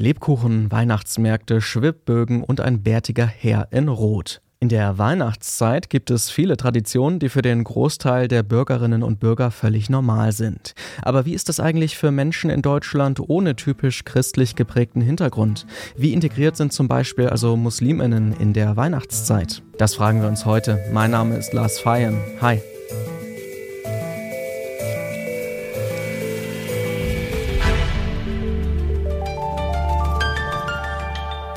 Lebkuchen, Weihnachtsmärkte, Schwibbögen und ein bärtiger Herr in Rot. In der Weihnachtszeit gibt es viele Traditionen, die für den Großteil der Bürgerinnen und Bürger völlig normal sind. Aber wie ist das eigentlich für Menschen in Deutschland ohne typisch christlich geprägten Hintergrund? Wie integriert sind zum Beispiel also Musliminnen in der Weihnachtszeit? Das fragen wir uns heute. Mein Name ist Lars Feyen. Hi.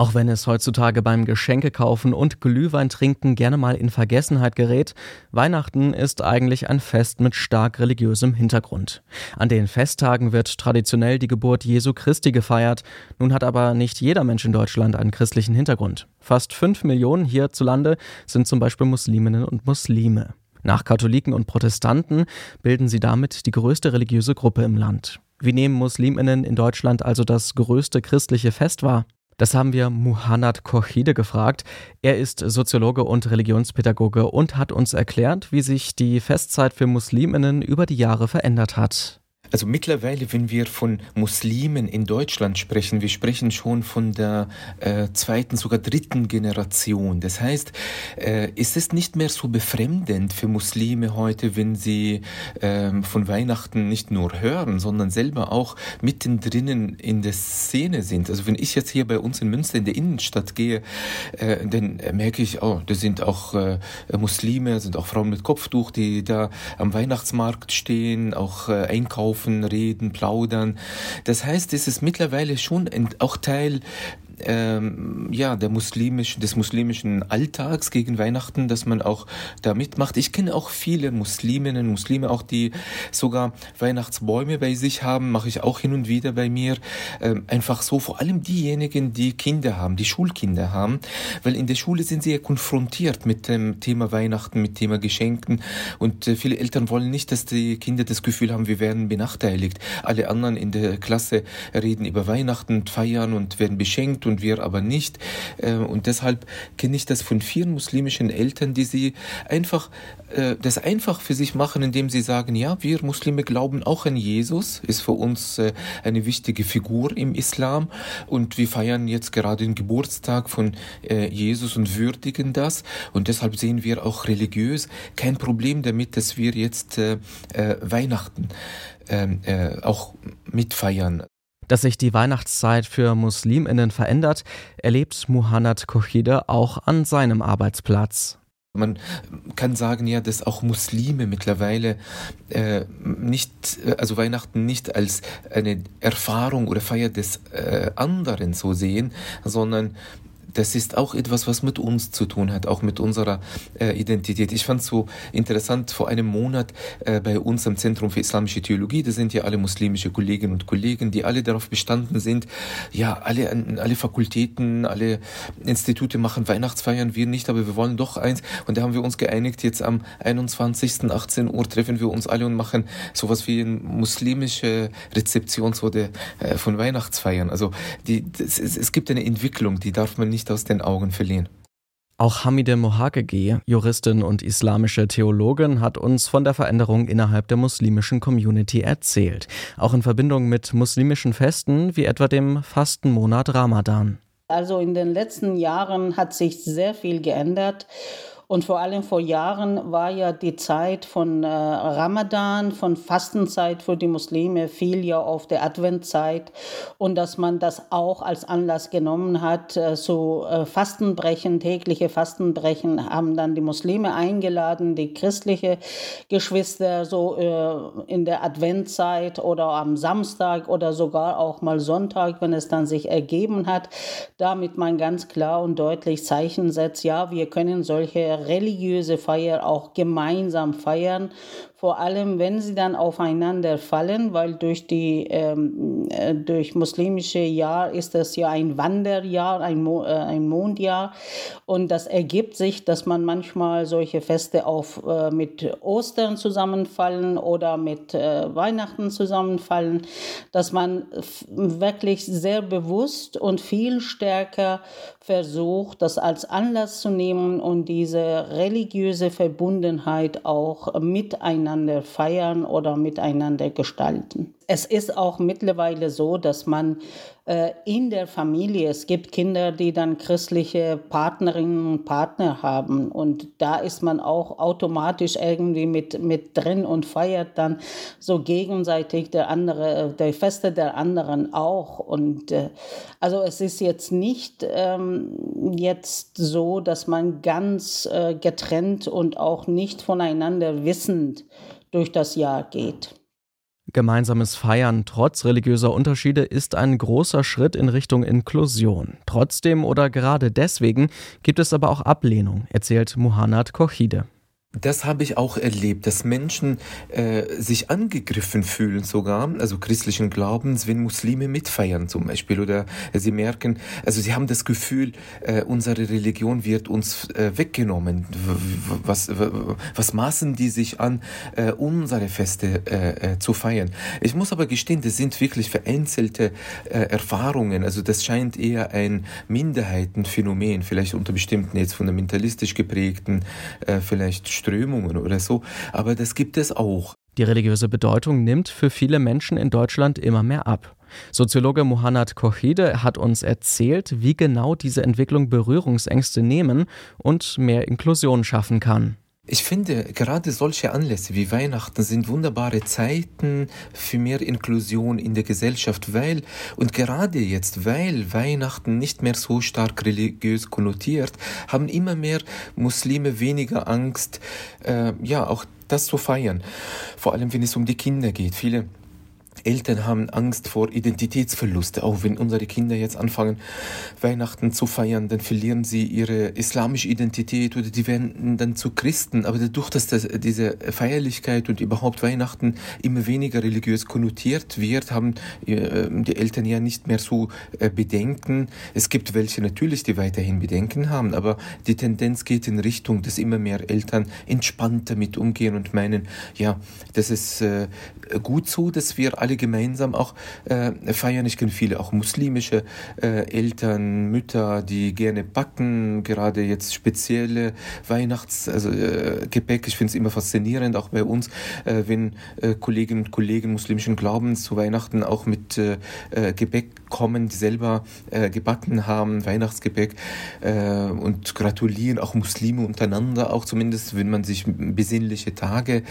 Auch wenn es heutzutage beim Geschenkekaufen und Glühwein trinken gerne mal in Vergessenheit gerät, Weihnachten ist eigentlich ein Fest mit stark religiösem Hintergrund. An den Festtagen wird traditionell die Geburt Jesu Christi gefeiert. Nun hat aber nicht jeder Mensch in Deutschland einen christlichen Hintergrund. Fast fünf Millionen hierzulande sind zum Beispiel Musliminnen und Muslime. Nach Katholiken und Protestanten bilden sie damit die größte religiöse Gruppe im Land. Wie nehmen Musliminnen in Deutschland also das größte christliche Fest wahr? Das haben wir Muhannad Kochide gefragt. Er ist Soziologe und Religionspädagoge und hat uns erklärt, wie sich die Festzeit für Musliminnen über die Jahre verändert hat. Also mittlerweile, wenn wir von Muslimen in Deutschland sprechen, wir sprechen schon von der äh, zweiten, sogar dritten Generation. Das heißt, äh, ist es nicht mehr so befremdend für Muslime heute, wenn sie äh, von Weihnachten nicht nur hören, sondern selber auch mittendrin in der Szene sind. Also wenn ich jetzt hier bei uns in Münster in der Innenstadt gehe, äh, dann merke ich, oh, da sind auch äh, Muslime, sind auch Frauen mit Kopftuch, die da am Weihnachtsmarkt stehen, auch äh, einkaufen laufen, reden, plaudern. Das heißt, es ist mittlerweile schon auch Teil ähm, ja, der muslimischen, des muslimischen Alltags gegen Weihnachten, dass man auch da mitmacht. Ich kenne auch viele Musliminnen, Muslime auch, die sogar Weihnachtsbäume bei sich haben, mache ich auch hin und wieder bei mir. Ähm, einfach so, vor allem diejenigen, die Kinder haben, die Schulkinder haben, weil in der Schule sind sie ja konfrontiert mit dem Thema Weihnachten, mit Thema Geschenken und äh, viele Eltern wollen nicht, dass die Kinder das Gefühl haben, wir werden benachteiligt. Alle anderen in der Klasse reden über Weihnachten, feiern und werden beschenkt und wir aber nicht. Äh, und deshalb kenne ich das von vielen muslimischen Eltern, die sie einfach äh, das einfach für sich machen, indem sie sagen, ja, wir Muslime glauben auch an Jesus, ist für uns äh, eine wichtige Figur im Islam und wir feiern jetzt gerade den Geburtstag von Jesus und würdigen das und deshalb sehen wir auch religiös kein Problem damit, dass wir jetzt Weihnachten ähm, auch mitfeiern. Dass sich die Weihnachtszeit für Musliminnen verändert, erlebt Muhannad Kochide auch an seinem Arbeitsplatz. Man kann sagen ja, dass auch Muslime mittlerweile äh, nicht, also Weihnachten nicht als eine Erfahrung oder Feier des äh, anderen so sehen, sondern das ist auch etwas, was mit uns zu tun hat, auch mit unserer äh, Identität. Ich fand es so interessant, vor einem Monat äh, bei uns am Zentrum für Islamische Theologie, da sind ja alle muslimische Kolleginnen und Kollegen, die alle darauf bestanden sind, ja, alle, alle Fakultäten, alle Institute machen Weihnachtsfeiern, wir nicht, aber wir wollen doch eins. Und da haben wir uns geeinigt, jetzt am 21. 18 Uhr treffen wir uns alle und machen sowas wie eine muslimische Rezeption so der, äh, von Weihnachtsfeiern. Also die, das, es, es gibt eine Entwicklung, die darf man nicht nicht aus den Augen verlieren. Auch Hamide Mohagegi, Juristin und islamische Theologin, hat uns von der Veränderung innerhalb der muslimischen Community erzählt. Auch in Verbindung mit muslimischen Festen wie etwa dem Fastenmonat Ramadan. Also in den letzten Jahren hat sich sehr viel geändert. Und vor allem vor Jahren war ja die Zeit von äh, Ramadan, von Fastenzeit für die Muslime, fiel ja auf der Adventzeit. Und dass man das auch als Anlass genommen hat, äh, so äh, Fastenbrechen, tägliche Fastenbrechen, haben dann die Muslime eingeladen, die christliche Geschwister so äh, in der Adventzeit oder am Samstag oder sogar auch mal Sonntag, wenn es dann sich ergeben hat, damit man ganz klar und deutlich Zeichen setzt, ja, wir können solche religiöse Feier auch gemeinsam feiern. Vor allem wenn sie dann aufeinander fallen, weil durch die ähm, äh, durch muslimische Jahr ist das ja ein Wanderjahr, ein, Mo äh, ein Mondjahr. Und das ergibt sich, dass man manchmal solche Feste auf äh, mit Ostern zusammenfallen oder mit äh, Weihnachten zusammenfallen, dass man wirklich sehr bewusst und viel stärker versucht, das als Anlass zu nehmen und diese religiöse Verbundenheit auch miteinander feiern oder miteinander gestalten. Es ist auch mittlerweile so, dass man äh, in der Familie, es gibt Kinder, die dann christliche Partnerinnen und Partner haben und da ist man auch automatisch irgendwie mit, mit drin und feiert dann so gegenseitig der andere, der Feste der anderen auch. Und äh, also es ist jetzt nicht ähm, jetzt so, dass man ganz äh, getrennt und auch nicht voneinander wissend durch das Jahr geht. Gemeinsames Feiern trotz religiöser Unterschiede ist ein großer Schritt in Richtung Inklusion. Trotzdem oder gerade deswegen gibt es aber auch Ablehnung, erzählt Muhannad Kochide. Das habe ich auch erlebt, dass Menschen äh, sich angegriffen fühlen sogar, also christlichen Glaubens, wenn Muslime mitfeiern zum Beispiel oder sie merken, also sie haben das Gefühl, äh, unsere Religion wird uns äh, weggenommen. Was, was maßen die sich an, äh, unsere Feste äh, äh, zu feiern? Ich muss aber gestehen, das sind wirklich vereinzelte äh, Erfahrungen, also das scheint eher ein Minderheitenphänomen, vielleicht unter bestimmten jetzt fundamentalistisch geprägten, äh, vielleicht Strömungen oder so, aber das gibt es auch. Die religiöse Bedeutung nimmt für viele Menschen in Deutschland immer mehr ab. Soziologe Mohanad Kochide hat uns erzählt, wie genau diese Entwicklung Berührungsängste nehmen und mehr Inklusion schaffen kann. Ich finde, gerade solche Anlässe wie Weihnachten sind wunderbare Zeiten für mehr Inklusion in der Gesellschaft, weil, und gerade jetzt, weil Weihnachten nicht mehr so stark religiös konnotiert, haben immer mehr Muslime weniger Angst, äh, ja, auch das zu feiern. Vor allem, wenn es um die Kinder geht. Viele Eltern haben Angst vor Identitätsverlust. Auch wenn unsere Kinder jetzt anfangen, Weihnachten zu feiern, dann verlieren sie ihre islamische Identität oder die werden dann zu Christen. Aber dadurch, dass das, diese Feierlichkeit und überhaupt Weihnachten immer weniger religiös konnotiert wird, haben äh, die Eltern ja nicht mehr so äh, Bedenken. Es gibt welche natürlich, die weiterhin Bedenken haben, aber die Tendenz geht in Richtung, dass immer mehr Eltern entspannt damit umgehen und meinen, ja, das ist äh, gut so, dass wir alle gemeinsam auch äh, feiern. Ich kenne viele auch muslimische äh, Eltern, Mütter, die gerne backen, gerade jetzt spezielle Weihnachts-, also äh. Ich finde es immer faszinierend, auch bei uns, äh, wenn äh, Kolleginnen und Kollegen muslimischen Glaubens zu Weihnachten auch mit äh, äh Gebäck kommen, die selber äh, gebacken haben, Weihnachtsgebäck äh, und gratulieren auch Muslime untereinander, auch zumindest, wenn man sich besinnliche Tage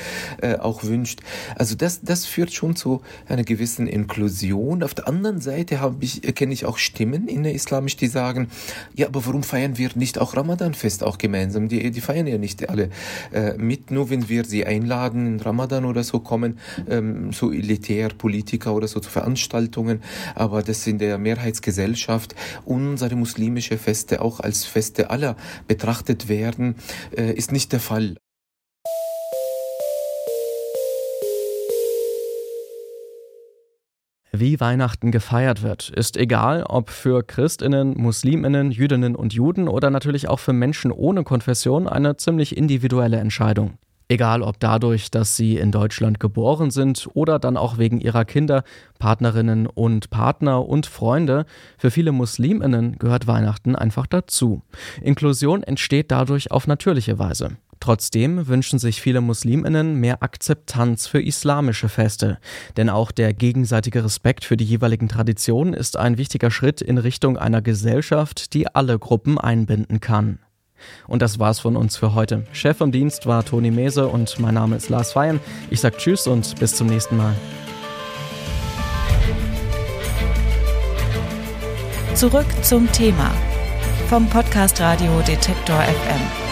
äh, auch wünscht. Also das, das führt schon zu einer gewissen Inklusion. Auf der anderen Seite habe ich, kenne ich auch Stimmen in der Islamisch, die sagen, ja, aber warum feiern wir nicht auch Ramadanfest auch gemeinsam? Die, die feiern ja nicht alle äh, mit, nur wenn wir sie einladen, in Ramadan oder so kommen, ähm, so elitär Politiker oder so zu Veranstaltungen, aber das in der Mehrheitsgesellschaft unsere muslimische Feste auch als Feste aller betrachtet werden, äh, ist nicht der Fall. Wie Weihnachten gefeiert wird, ist egal, ob für Christinnen, Musliminnen, Jüdinnen und Juden oder natürlich auch für Menschen ohne Konfession eine ziemlich individuelle Entscheidung. Egal ob dadurch, dass sie in Deutschland geboren sind oder dann auch wegen ihrer Kinder, Partnerinnen und Partner und Freunde, für viele Musliminnen gehört Weihnachten einfach dazu. Inklusion entsteht dadurch auf natürliche Weise. Trotzdem wünschen sich viele Musliminnen mehr Akzeptanz für islamische Feste, denn auch der gegenseitige Respekt für die jeweiligen Traditionen ist ein wichtiger Schritt in Richtung einer Gesellschaft, die alle Gruppen einbinden kann. Und das war's von uns für heute. Chef vom Dienst war Toni Mese und mein Name ist Lars Feyen. Ich sag Tschüss und bis zum nächsten Mal. Zurück zum Thema vom Podcast Radio Detektor FM.